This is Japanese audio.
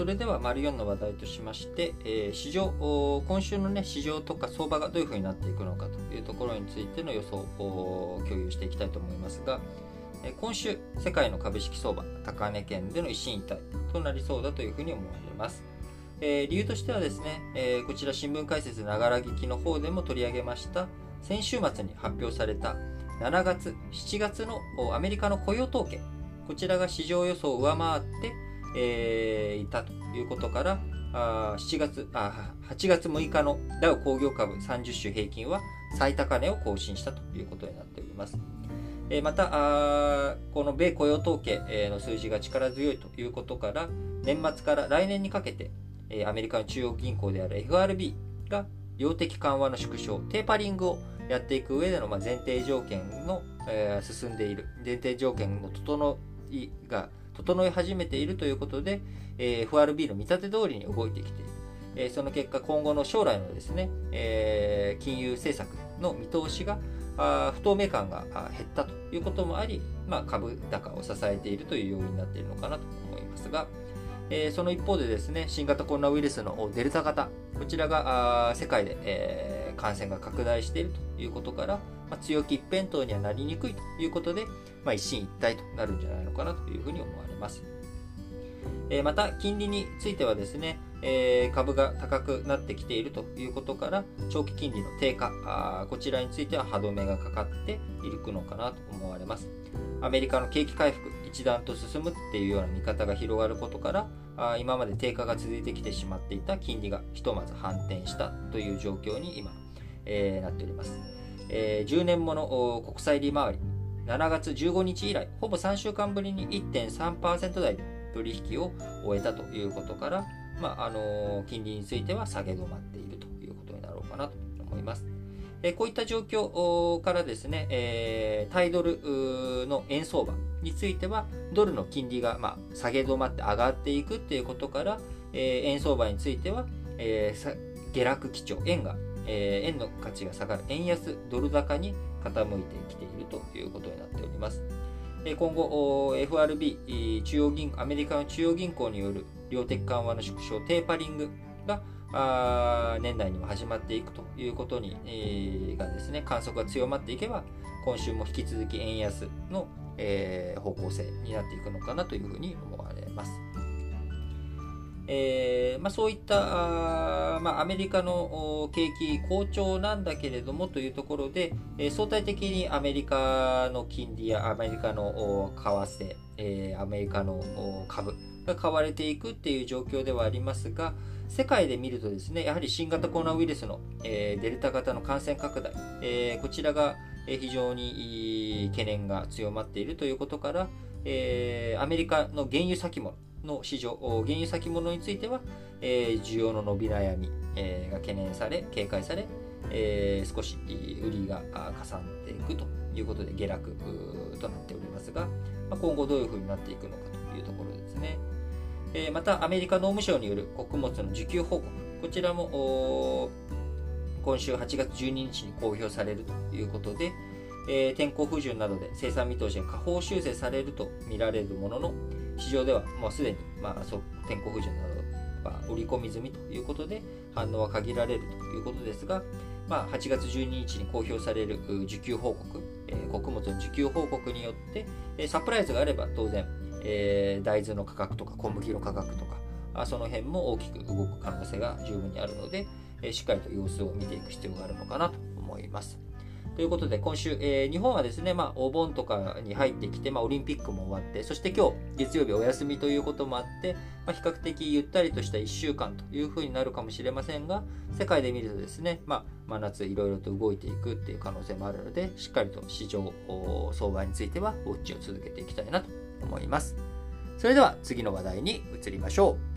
それでは、丸4の話題としまして、えー、市場、今週のね、市場とか相場がどういうふうになっていくのかというところについての予想を共有していきたいと思いますが、え今週、世界の株式相場、高値圏での一進一退となりそうだというふうに思われます。えー、理由としてはですね、えー、こちら新聞解説ながら聞きの方でも取り上げました、先週末に発表された7月、7月のアメリカの雇用統計、こちらが市場予想を上回って、えー、いたということから、あ7月あ8月6日のダウ工業株30種平均は最高値を更新したということになっております。えまたあ、この米雇用統計の数字が力強いということから、年末から来年にかけて、えアメリカの中央銀行である FRB が量的緩和の縮小、テーパリングをやっていく上での前提条件の、え進んでいる、前提条件の整いが整い始めているということで、え、FRB の見立て通りに動いてきている。え、その結果、今後の将来のですね、え、金融政策の見通しがあ不透明感が減ったということもあり、まあ、株高を支えているという要因になっているのかなと思いますが、え、その一方でですね、新型コロナウイルスのデルタ型、こちらが世界で、え、感染が拡大しているということから、まあ、強気一辺倒にはなりにくいということで、まあ、一進一退となるんじゃないのかなというふうに思われます。えー、また、金利についてはですね、えー、株が高くなってきているということから、長期金利の低下、あこちらについては歯止めがかかっていくのかなと思われます。アメリカの景気回復、一段と進むっていうような見方が広がることから、あ今まで低下が続いてきてしまっていた金利がひとまず反転したという状況に今、えー、なっております。えー、10年もの国債利回り、7月15日以来、ほぼ3週間ぶりに1.3%台で取引を終えたということから、まああの金利については下げ止まっているということになろうかなと思います。えこういった状況からですね、えー、タイドルの円相場については、ドルの金利が、まあ、下げ止まって上がっていくっていうことから、えー、円相場については、えー、下落基調、円が、えー、円の価値が下がる、円安、ドル高に傾いてきているということになっております。今後、FRB、中央銀アメリカの中央銀行による量的緩和の縮小、テーパリングが年内にも始まっていくということに、えー、がですね、観測が強まっていけば、今週も引き続き円安の、えー、方向性になっていくのかなというふうに思われます。えーまあ、そういったあ、まあ、アメリカの景気好調なんだけれどもというところで、えー、相対的にアメリカの金利やアメリカの為替、えー、アメリカの株が買われていくっていう状況ではありますが、世界で見るとですね、やはり新型コロナウイルスの、え、デルタ型の感染拡大、え、こちらが非常に懸念が強まっているということから、え、アメリカの原油先物の市場、原油先物については、えー、需要の伸び悩み、えー、が懸念され、警戒され、えー、少し売りがかさんでいくということで下落となっておりますが、まあ、今後どういうふうになっていくのかというところですね。えー、また、アメリカ農務省による穀物の需給報告、こちらも今週8月12日に公表されるということで、えー、天候不順などで生産見通しが下方修正されると見られるものの、市場ではもうすでに、まあ、天候不順などは織り込み済みということで反応は限られるということですが、まあ、8月12日に公表される需給報告、えー、穀物の需給報告によって、え、サプライズがあれば当然、えー、大豆の価格とか小麦の価格とかあその辺も大きく動く可能性が十分にあるので、えしっかりと様子を見ていく必要があるのかなと思います。ということで、今週、えー、日本はですね、まあ、お盆とかに入ってきて、まあ、オリンピックも終わって、そして今日、月曜日お休みということもあって、まあ、比較的ゆったりとした1週間というふうになるかもしれませんが、世界で見るとですね、まあ、真夏いろいろと動いていくっていう可能性もあるので、しっかりと市場相場についてはウォッチを続けていきたいなと思います。それでは次の話題に移りましょう。